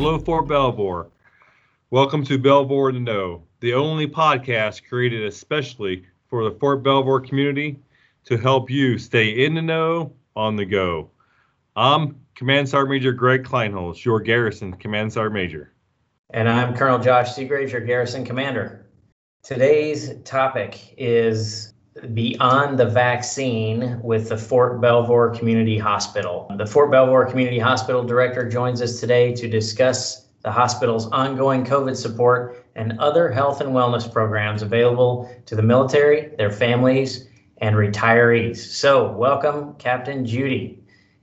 Hello, Fort Belvoir. Welcome to Belvoir to Know, the only podcast created especially for the Fort Belvoir community to help you stay in the know on the go. I'm Command Sergeant Major Greg Kleinholz, your Garrison Command Sergeant Major. And I'm Colonel Josh Seagraves, your Garrison Commander. Today's topic is beyond the vaccine with the Fort Belvoir Community Hospital. The Fort Belvoir Community Hospital Director joins us today to discuss the hospital's ongoing COVID support and other health and wellness programs available to the military, their families, and retirees. So, welcome, Captain Judy.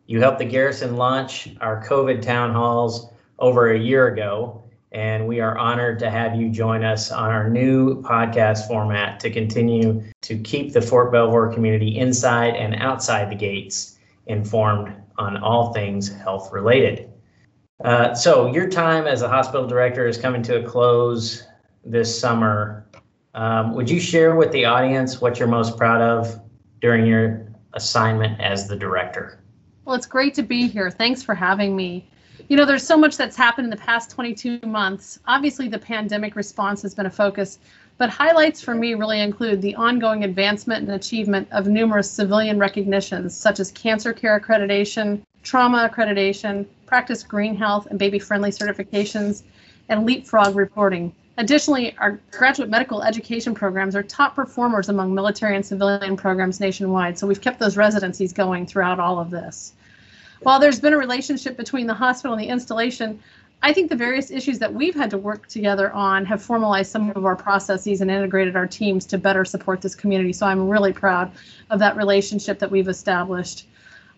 You helped the garrison launch our COVID town halls over a year ago and we are honored to have you join us on our new podcast format to continue to keep the Fort Belvoir community inside and outside the gates informed on all things health related. Uh, so, your time as a hospital director is coming to a close this summer. Um, would you share with the audience what you're most proud of during your assignment as the director? Well, it's great to be here. Thanks for having me you know, there's so much that's happened in the past 22 months. Obviously, the pandemic response has been a focus, but highlights for me really include the ongoing advancement and achievement of numerous civilian recognitions, such as cancer care accreditation, trauma accreditation, practice green health and baby friendly certifications, and leapfrog reporting. Additionally, our graduate medical education programs are top performers among military and civilian programs nationwide, so we've kept those residencies going throughout all of this. While there's been a relationship between the hospital and the installation, I think the various issues that we've had to work together on have formalized some of our processes and integrated our teams to better support this community. So I'm really proud of that relationship that we've established.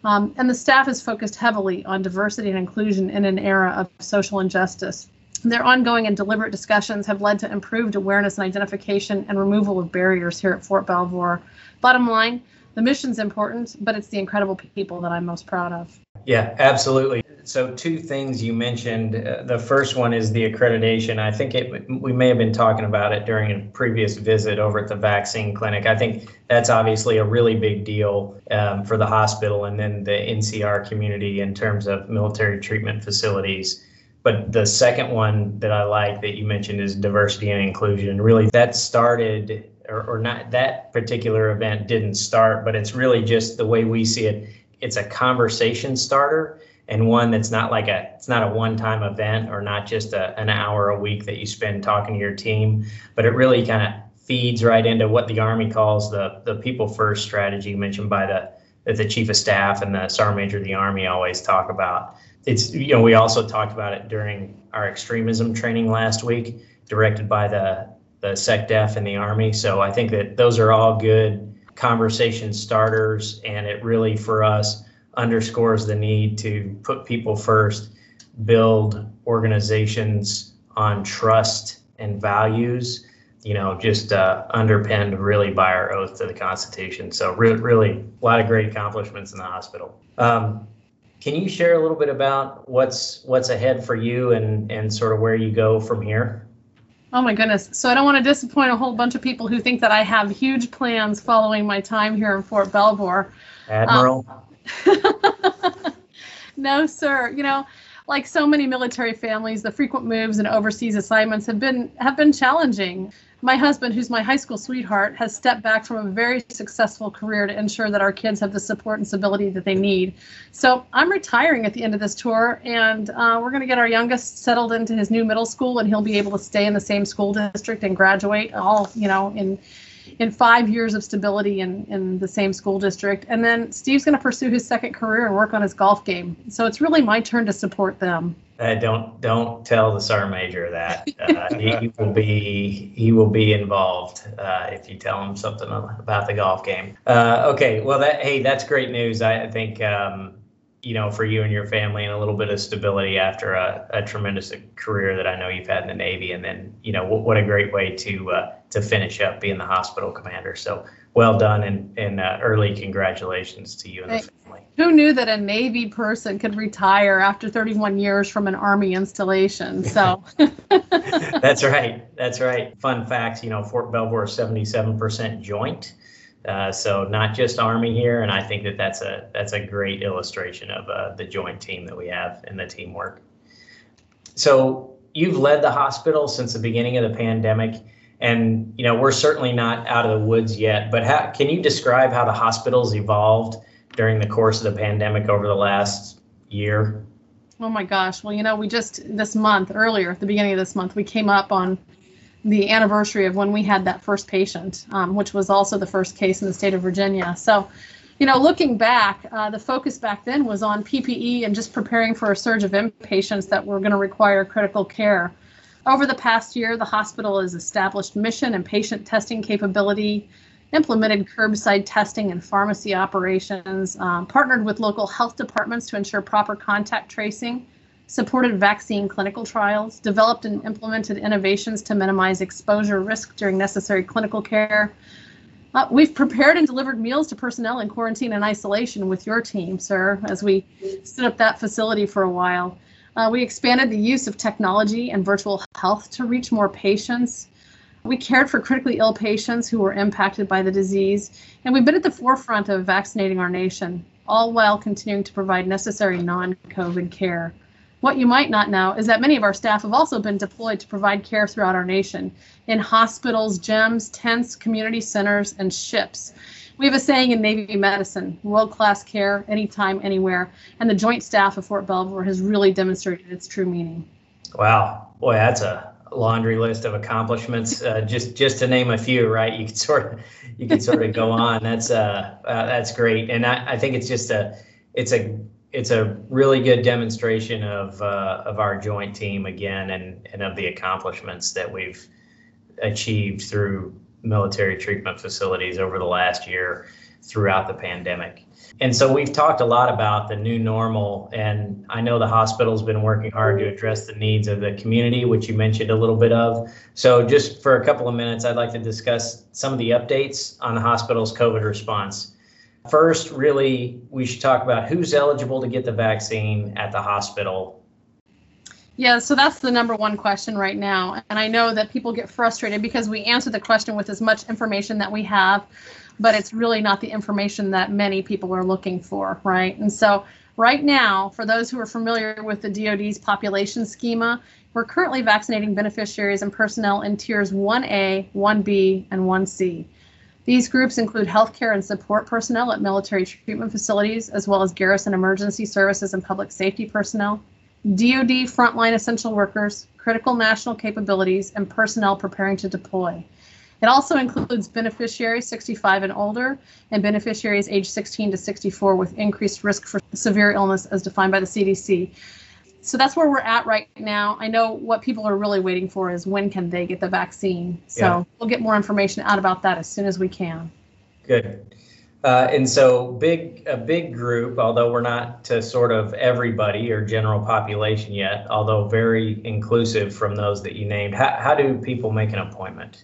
Um, and the staff is focused heavily on diversity and inclusion in an era of social injustice. Their ongoing and deliberate discussions have led to improved awareness and identification and removal of barriers here at Fort Belvoir. Bottom line, the mission's important, but it's the incredible people that I'm most proud of. Yeah, absolutely. So, two things you mentioned. Uh, the first one is the accreditation. I think it we may have been talking about it during a previous visit over at the vaccine clinic. I think that's obviously a really big deal um, for the hospital and then the NCR community in terms of military treatment facilities. But the second one that I like that you mentioned is diversity and inclusion. Really, that started or, or not that particular event didn't start, but it's really just the way we see it it's a conversation starter and one that's not like a it's not a one-time event or not just a, an hour a week that you spend talking to your team but it really kind of feeds right into what the army calls the the people first strategy mentioned by the the chief of staff and the sergeant major of the army always talk about. It's you know we also talked about it during our extremism training last week directed by the the SecDef and the army. So i think that those are all good conversation starters, and it really for us underscores the need to put people first, build organizations on trust and values. You know, just uh, underpinned really by our oath to the Constitution. So, re- really, a lot of great accomplishments in the hospital. Um, can you share a little bit about what's what's ahead for you and and sort of where you go from here? Oh my goodness. So I don't want to disappoint a whole bunch of people who think that I have huge plans following my time here in Fort Belvoir. Admiral. Um, no, sir. You know, like so many military families, the frequent moves and overseas assignments have been have been challenging my husband, who's my high school sweetheart, has stepped back from a very successful career to ensure that our kids have the support and stability that they need. So I'm retiring at the end of this tour, and uh, we're going to get our youngest settled into his new middle school, and he'll be able to stay in the same school district and graduate all, you know, in in five years of stability in, in the same school district. And then Steve's going to pursue his second career and work on his golf game. So it's really my turn to support them. Uh, don't don't tell the sergeant major that uh, he will be he will be involved uh, if you tell him something about the golf game. Uh, okay, well that hey that's great news. I, I think um, you know for you and your family and a little bit of stability after a, a, tremendous career that I know you've had in the Navy, and then you know what, what a great way to uh, to finish up being the hospital commander. So well done and and uh, early congratulations to you and the family. Who knew that a Navy person could retire after 31 years from an Army installation? So that's right. That's right. Fun fact, you know, Fort Belvoir is 77% joint. Uh, so not just Army here, and I think that that's a that's a great illustration of uh, the joint team that we have and the teamwork. so you've led the hospital since the beginning of the pandemic, and you know we're certainly not out of the woods yet. But how, can you describe how the hospital's evolved during the course of the pandemic over the last year? Oh my gosh. Well, you know, we just this month, earlier at the beginning of this month, we came up on the anniversary of when we had that first patient, um, which was also the first case in the state of Virginia. So, you know, looking back, uh, the focus back then was on PPE and just preparing for a surge of inpatients that were going to require critical care. Over the past year, the hospital has established mission and patient testing capability, implemented curbside testing and pharmacy operations, um, partnered with local health departments to ensure proper contact tracing, supported vaccine clinical trials, developed and implemented innovations to minimize exposure risk during necessary clinical care. Uh, we've prepared and delivered meals to personnel in quarantine and isolation with your team, sir, as we stood up that facility for a while. Uh, we expanded the use of technology and virtual health to reach more patients. We cared for critically ill patients who were impacted by the disease, and we've been at the forefront of vaccinating our nation, all while continuing to provide necessary non COVID care. What you might not know is that many of our staff have also been deployed to provide care throughout our nation in hospitals, gyms, tents, community centers, and ships. We have a saying in Navy medicine world class care, anytime, anywhere. And the Joint Staff of Fort Belvoir has really demonstrated its true meaning. Wow. Boy, that's a laundry list of accomplishments. Uh, just just to name a few, right? You could sort of you could sort of go on. That's uh, uh, that's great, and I, I think it's just a it's a it's a really good demonstration of uh, of our joint team again, and and of the accomplishments that we've achieved through military treatment facilities over the last year throughout the pandemic. And so we've talked a lot about the new normal, and I know the hospital's been working hard to address the needs of the community, which you mentioned a little bit of. So, just for a couple of minutes, I'd like to discuss some of the updates on the hospital's COVID response. First, really, we should talk about who's eligible to get the vaccine at the hospital. Yeah, so that's the number one question right now. And I know that people get frustrated because we answer the question with as much information that we have, but it's really not the information that many people are looking for, right? And so, right now, for those who are familiar with the DoD's population schema, we're currently vaccinating beneficiaries and personnel in tiers 1A, 1B, and 1C. These groups include healthcare and support personnel at military treatment facilities, as well as garrison emergency services and public safety personnel, DoD frontline essential workers, critical national capabilities, and personnel preparing to deploy. It also includes beneficiaries 65 and older and beneficiaries age 16 to 64 with increased risk for severe illness as defined by the CDC so that's where we're at right now. I know what people are really waiting for is when can they get the vaccine. So yeah. we'll get more information out about that as soon as we can. Good. Uh, and so big a big group, although we're not to sort of everybody or general population yet, although very inclusive from those that you named. How, how do people make an appointment?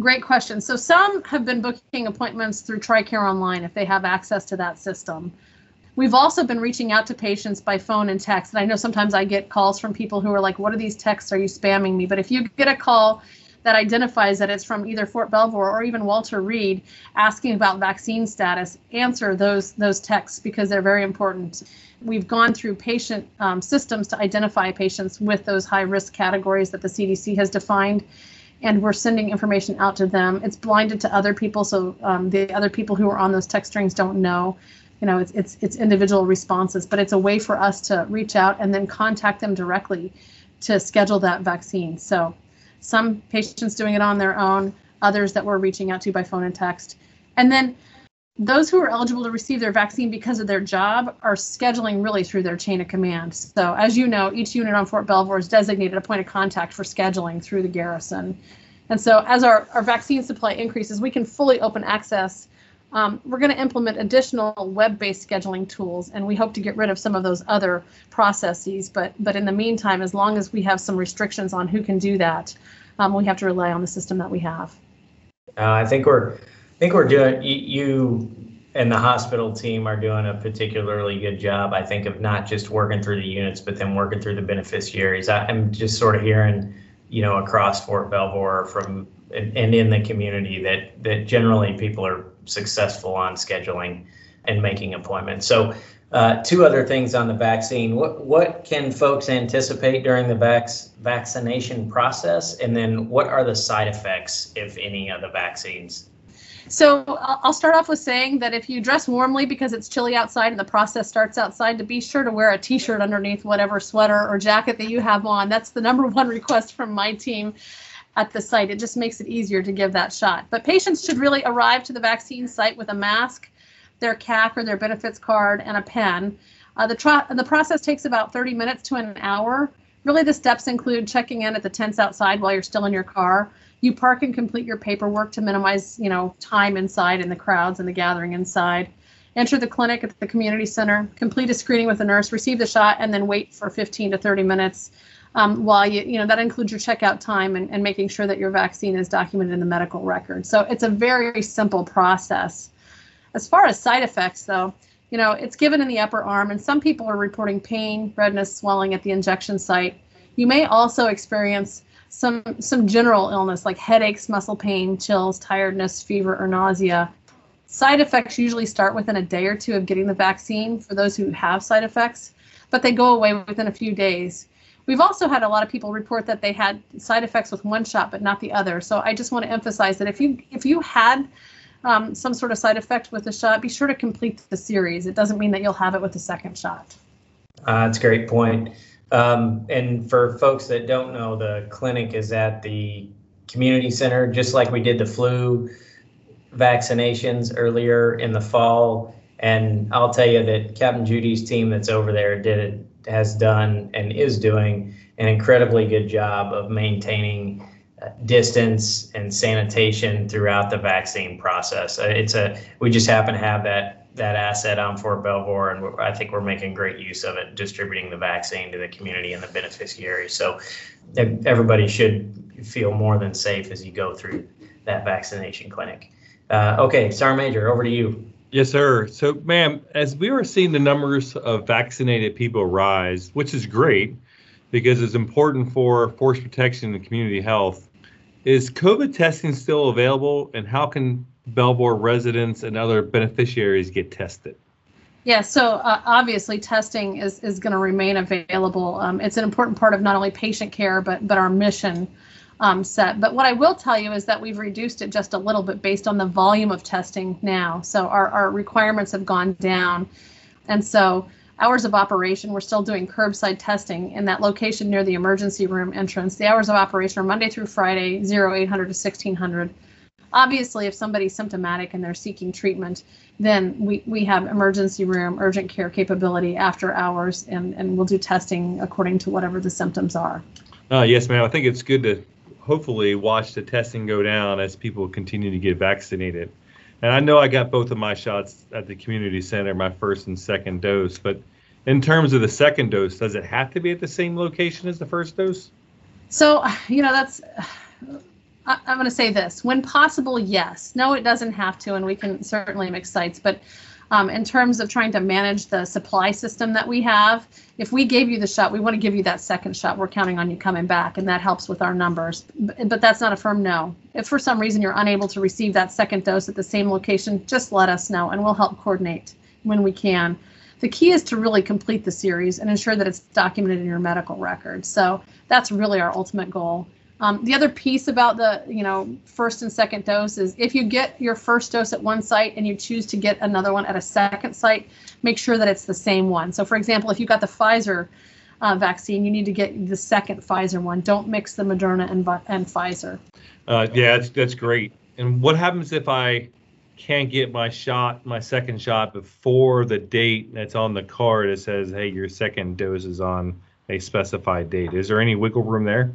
Great question. So some have been booking appointments through TRICARE Online if they have access to that system. We've also been reaching out to patients by phone and text. And I know sometimes I get calls from people who are like, What are these texts? Are you spamming me? But if you get a call that identifies that it's from either Fort Belvoir or even Walter Reed asking about vaccine status, answer those those texts because they're very important. We've gone through patient um, systems to identify patients with those high risk categories that the CDC has defined, and we're sending information out to them. It's blinded to other people, so um, the other people who are on those text strings don't know you know it's, it's it's individual responses but it's a way for us to reach out and then contact them directly to schedule that vaccine so some patients doing it on their own others that we're reaching out to by phone and text and then those who are eligible to receive their vaccine because of their job are scheduling really through their chain of command. So, as you know, each unit on Fort Belvoir is designated a point of contact for scheduling through the garrison. And so, as our, our vaccine supply increases, we can fully open access um, we're going to implement additional web-based scheduling tools, and we hope to get rid of some of those other processes. But but in the meantime, as long as we have some restrictions on who can do that, um, we have to rely on the system that we have. Uh, I think we're I think we're doing you and the hospital team are doing a particularly good job. I think of not just working through the units, but then working through the beneficiaries. I, I'm just sort of hearing, you know, across Fort Belvoir from and, and in the community that that generally people are successful on scheduling and making appointments. So Uh, two other things on the vaccine. What what can folks anticipate during the vac- vaccination process, and then what are the side effects, if any, of the vaccines? So I'll start off with saying that if you dress warmly because it's chilly outside and the process starts outside, to be sure to wear a t-shirt underneath whatever sweater or jacket that you have on. That's the number one request from my team at the site. It just makes it easier to give that shot. But patients should really arrive to the vaccine site with a mask, their CAC or their benefits card, and a pen. Uh, the, tra- the process takes about 30 minutes to an hour. Really, the steps include checking in at the tents outside while you're still in your car you park and complete your paperwork to minimize, you know, time inside and the crowds and the gathering inside. Enter the clinic at the community center, complete a screening with a nurse, receive the shot, and then wait for 15 to 30 minutes um, while you, you know, that includes your checkout time and, and making sure that your vaccine is documented in the medical record. So it's a very simple process. As far as side effects, though, you know, it's given in the upper arm, and some people are reporting pain, redness, swelling at the injection site. You may also experience some some general illness like headaches, muscle pain, chills, tiredness, fever, or nausea. Side effects usually start within a day or two of getting the vaccine for those who have side effects, but they go away within a few days. We've also had a lot of people report that they had side effects with one shot but not the other. So I just want to emphasize that if you if you had um, some sort of side effect with the shot, be sure to complete the series. It doesn't mean that you'll have it with the second shot. Uh, that's a great point. Um, and for folks that don't know, the clinic is at the community center, just like we did the flu vaccinations earlier in the fall. And I'll tell you that Captain Judy's team that's over there did it, has done and is doing an incredibly good job of maintaining uh, distance and sanitation throughout the vaccine process. Uh, it's a we just happen to have that that asset on Fort Belvoir, and I think we're making great use of it, distributing the vaccine to the community and the beneficiaries. So everybody should feel more than safe as you go through that vaccination clinic. Uh, okay, Sergeant Major, over to you. Yes, sir. So, ma'am, as we are seeing the numbers of vaccinated people rise, which is great because it's important for force protection and community health, is COVID testing still available, and how can Belvoir residents and other beneficiaries get tested? Yeah, so uh, obviously testing is, is going to remain available. Um, it's an important part of not only patient care, but, but our mission um, set. But what I will tell you is that we've reduced it just a little bit based on the volume of testing now. So our, our requirements have gone down. And so hours of operation, we're still doing curbside testing in that location near the emergency room entrance. The hours of operation are Monday through Friday, 0800 to 1600. Obviously, if somebody's symptomatic and they're seeking treatment, then we, we have emergency room, urgent care capability after hours, and, and we'll do testing according to whatever the symptoms are. Uh, yes, ma'am. I think it's good to hopefully watch the testing go down as people continue to get vaccinated. And I know I got both of my shots at the community center, my first and second dose. But in terms of the second dose, does it have to be at the same location as the first dose? So, you know, that's I, am going to say this when possible, yes. No, it doesn't have to, and we can certainly mix sites. But um, in terms of trying to manage the supply system that we have, if we gave you the shot, we want to give you that second shot. We're counting on you coming back, and that helps with our numbers. But, but that's not a firm no. If for some reason you're unable to receive that second dose at the same location, just let us know, and we'll help coordinate when we can. The key is to really complete the series and ensure that it's documented in your medical record. So that's really our ultimate goal. Um, the other piece about the, you know, first and second dose is if you get your first dose at one site and you choose to get another one at a second site, make sure that it's the same one. So, for example, if you got the Pfizer uh, vaccine, you need to get the second Pfizer one. Don't mix the Moderna and, and Pfizer. Uh, yeah, that's, that's great. And what happens if I can't get my shot, my second shot before the date that's on the card that says, hey, your second dose is on a specified date? Is there any wiggle room there?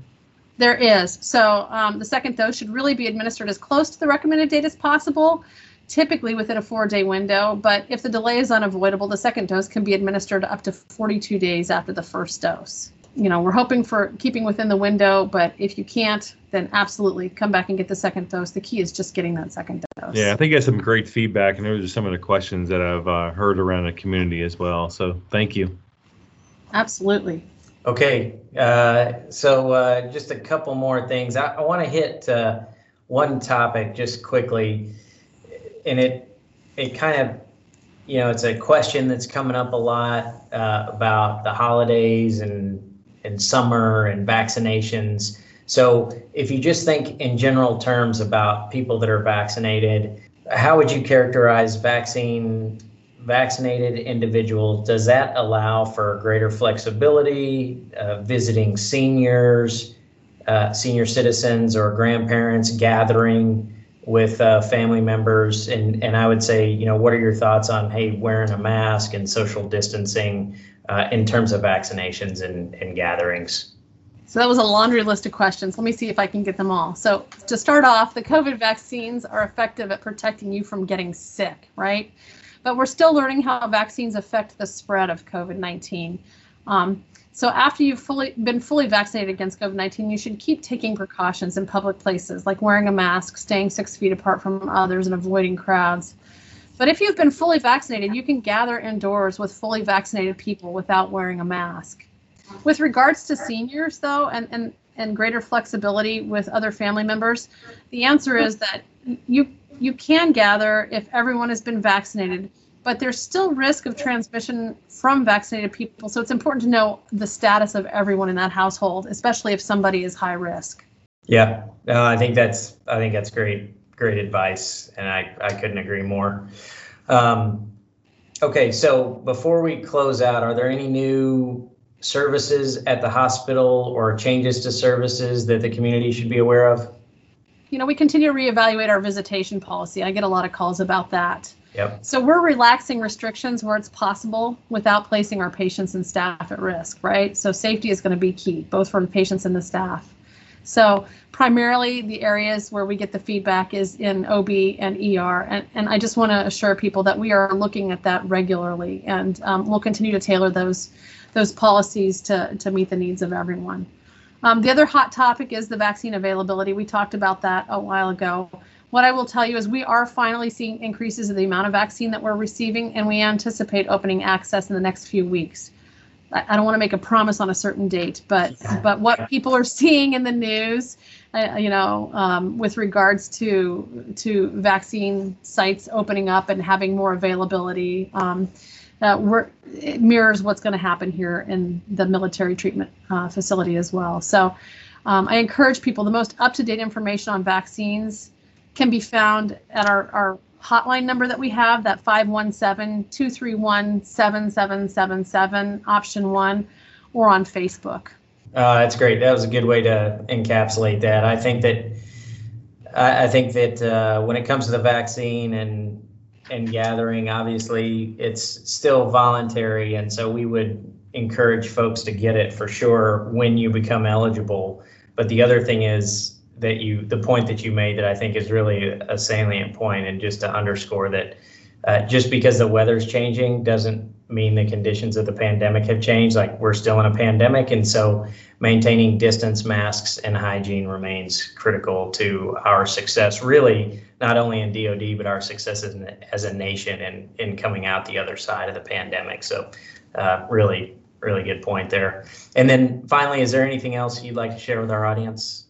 There is. So um, the second dose should really be administered as close to the recommended date as possible, typically within a four day window. But if the delay is unavoidable, the second dose can be administered up to 42 days after the first dose. You know, we're hoping for keeping within the window, but if you can't, then absolutely come back and get the second dose. The key is just getting that second dose. Yeah, I think I that's some great feedback, and those are some of the questions that I've uh, heard around the community as well. So thank you. Absolutely. Okay, uh, so uh, just a couple more things. I, I want to hit uh, one topic just quickly, and it it kind of you know, it's a question that's coming up a lot uh, about the holidays and and summer and vaccinations. So, if you just think in general terms about people that are vaccinated, how would you characterize vaccine vaccinated individuals? Does that allow for greater flexibility, uh, visiting seniors, uh, senior citizens, or grandparents, gathering? with uh, family members and and I would say you know what are your thoughts on hey wearing a mask and social distancing uh, in terms of vaccinations and, and gatherings so that was a laundry list of questions let me see if I can get them all so to start off the COVID vaccines are effective at protecting you from getting sick right but we're still learning how vaccines affect the spread of COVID-19 um, so after you've fully been fully vaccinated against COVID-19, you should keep taking precautions in public places like wearing a mask, staying six feet apart from others, and avoiding crowds. But if you've been fully vaccinated, you can gather indoors with fully vaccinated people without wearing a mask. With regards to seniors, though, and, and, and greater flexibility with other family members, the answer is that you you can gather if everyone has been vaccinated but there's still risk of transmission from vaccinated people. So it's important to know the status of everyone in that household, especially if somebody is high risk. Yeah, uh, I think that's I think that's great great advice, and I I couldn't agree more. Um, okay, so before we close out, are there any new services at the hospital or changes to services that the community should be aware of? You know, we continue to reevaluate our visitation policy. I get a lot of calls about that. Yep. So we're relaxing restrictions where it's possible without placing our patients and staff at risk, right? So safety is going to be key, both for the patients and the staff. So primarily the areas where we get the feedback is in OB and ER. And, and I just want to assure people that we are looking at that regularly and um, we'll continue to tailor those those policies to, to meet the needs of everyone. Um, the other hot topic is the vaccine availability. We talked about that a while ago. What I will tell you is we are finally seeing increases in the amount of vaccine that we're receiving, and we anticipate opening access in the next few weeks. I, don't want to make a promise on a certain date, but but what people are seeing in the news, uh, you know, um, with regards to to vaccine sites opening up and having more availability, um, uh, it mirrors what's going to happen here in the military treatment uh, facility as well. So. Um, I encourage people the most up to date information on vaccines can be found at our, our hotline number that we have, that 517-231-7777, option one, or on Facebook. Uh, that's great. That was a good way to encapsulate that. I think that I, I think that uh, when it comes to the vaccine and and gathering, obviously it's still voluntary, and so we would encourage folks to get it for sure when you become eligible. But the other thing is that you the point that you made that I think is really a salient point, and just to underscore that uh, just because the weather's changing doesn't mean the conditions of the pandemic have changed. Like we're still in a pandemic, and so maintaining distance, masks, and hygiene remains critical to our success. Really, not only in DoD, but our success as, as a nation and in, in coming out the other side of the pandemic. So, uh, really, really good point there. And then finally, is there anything else you'd like to share with our audience?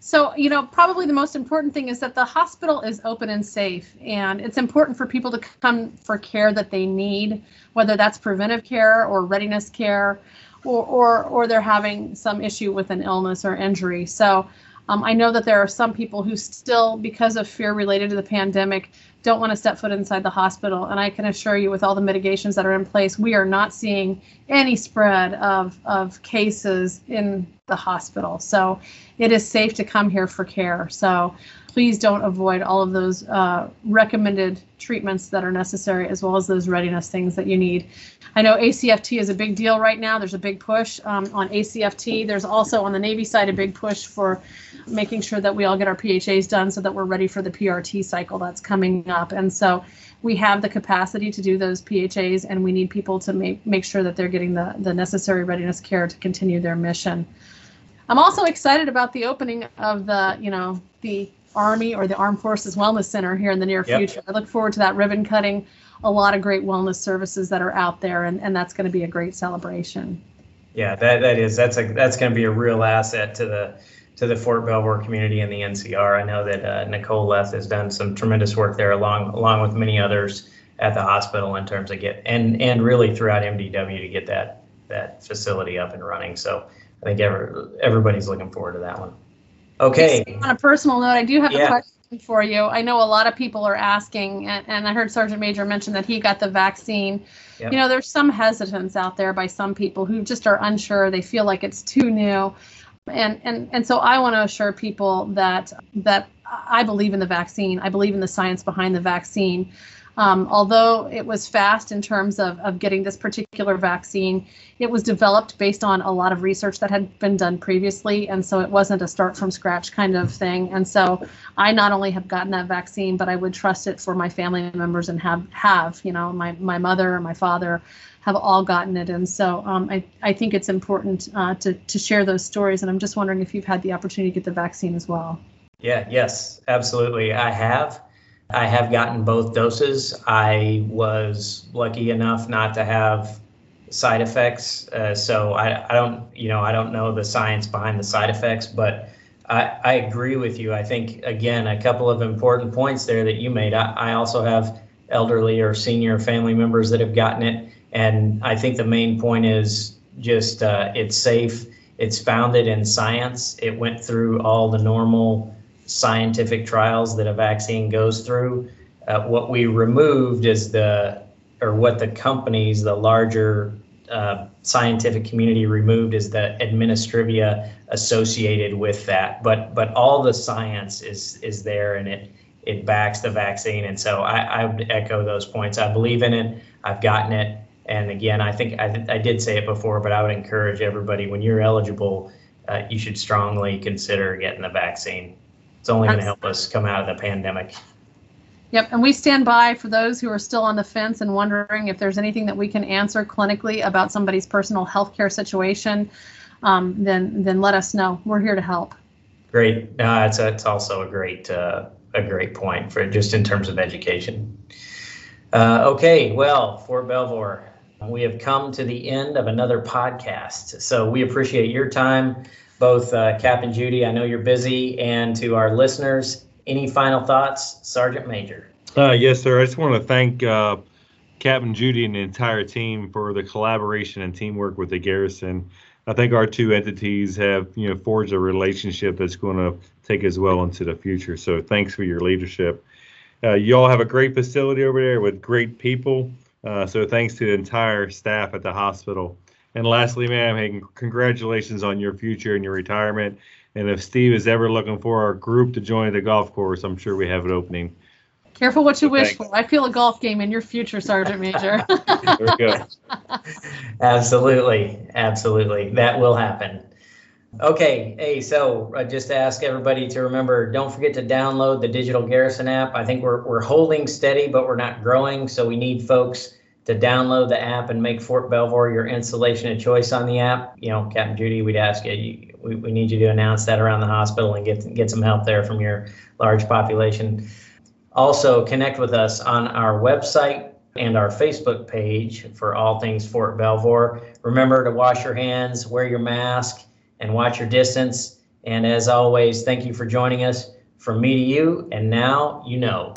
So, you know, probably the most important thing is that the hospital is open and safe. And it's important for people to come for care that they need, whether that's preventive care or readiness care, or, or, or they're having some issue with an illness or injury. So, um, I know that there are some people who still, because of fear related to the pandemic, don't want to step foot inside the hospital. And I can assure you, with all the mitigations that are in place, we are not seeing any spread of, of cases in the hospital. So it is safe to come here for care. So please don't avoid all of those uh, recommended treatments that are necessary, as well as those readiness things that you need. I know ACFT is a big deal right now. There's a big push um, on ACFT. There's also on the Navy side a big push for making sure that we all get our PHAs done so that we're ready for the PRT cycle that's coming up. And so we have the capacity to do those PHAs, and we need people to make, make sure that they're getting the, the necessary readiness care to continue their mission. I'm also excited about the opening of the, you know, the Army or the Armed Forces Wellness Center here in the near yep. future. I look forward to that ribbon cutting. A lot of great wellness services that are out there, and, and that's going to be a great celebration. Yeah, that, that is that's a that's going to be a real asset to the to the Fort Belvoir community and the NCR. I know that uh, Nicole Leth has done some tremendous work there, along along with many others, at the hospital in terms of get and and really throughout MDW to get that that facility up and running. So I think every, everybody's looking forward to that one. Okay. On a personal note, I do have Yeah. a question for you. I know a lot of people are asking, and, and I heard Sergeant Major mention that he got the vaccine. Yep. You know, there's some hesitance out there by some people who just are unsure. They feel like it's too new. And, and, and so I want to assure people that that I believe in the vaccine. I believe in the science behind the vaccine. Um, although it was fast in terms of, of getting this particular vaccine, it was developed based on a lot of research that had been done previously. And so it wasn't a start from scratch kind of thing. And so I not only have gotten that vaccine, but I would trust it for my family members and have, have you know, my, my mother and my father have all gotten it. And so um, I, I think it's important uh, to, to share those stories. And I'm just wondering if you've had the opportunity to get the vaccine as well. Yeah, yes, absolutely. I have. I have gotten both doses. I was lucky enough not to have side effects. Uh, so I, I don't, you know, I don't know the science behind the side effects, but I, I agree with you. I think, again, a couple of important points there that you made. I, I also have elderly or senior family members that have gotten it. And I think the main point is just uh, it's safe, it's founded in science, it went through all the normal scientific trials that a vaccine goes through. Uh, what we removed is the, or what the companies, the larger uh, scientific community removed is the administrivia associated with that. But but all the science is is there and it it backs the vaccine. And so I, I would echo those points. I believe in it. I've gotten it. And again, I think I, I did say it before, but I would encourage everybody when you're eligible, uh, you should strongly consider getting the vaccine. It's only going to help us come out of the pandemic. Yep, and we stand by for those who are still on the fence and wondering if there's anything that we can answer clinically about somebody's personal healthcare situation. Um, then, then let us know. We're here to help. Great. Uh, it's, it's also a great uh, a great point for just in terms of education. Uh, okay, well, Fort Belvoir, we have come to the end of another podcast. So we appreciate your time, both uh, and Judy. I know you're busy, and to our listeners, any final thoughts, Sergeant Major? Uh, yes, sir. I just want to thank uh, Captain Judy and the entire team for the collaboration and teamwork with the garrison. I think our two entities have, you know, forged a relationship that's going to take us well into the future. So thanks for your leadership. Uh, you all have a great facility over there with great people. Uh, so thanks to the entire staff at the hospital. And lastly, ma'am, hey, congratulations on your future and your retirement. And if Steve is ever looking for our group to join the golf course, I'm sure we have an opening. Careful what you So wish thanks. for. I feel a golf game in your future, Sergeant Major. There we go. Absolutely, absolutely. That will happen. Okay, hey, so uh, just to ask everybody to remember, don't forget to download the Digital Garrison app. I think we're, we're holding steady, but we're not growing, so we need folks to download the app and make Fort Belvoir your installation of choice on the app. You know, Captain Judy, we'd ask you, we, we need you to announce that around the hospital and get get some help there from your large population. Also, connect with us on our website and our Facebook page for all things Fort Belvoir. Remember to wash your hands, wear your mask, and watch your distance. And as always, thank you for joining us. From me to you, and now you know.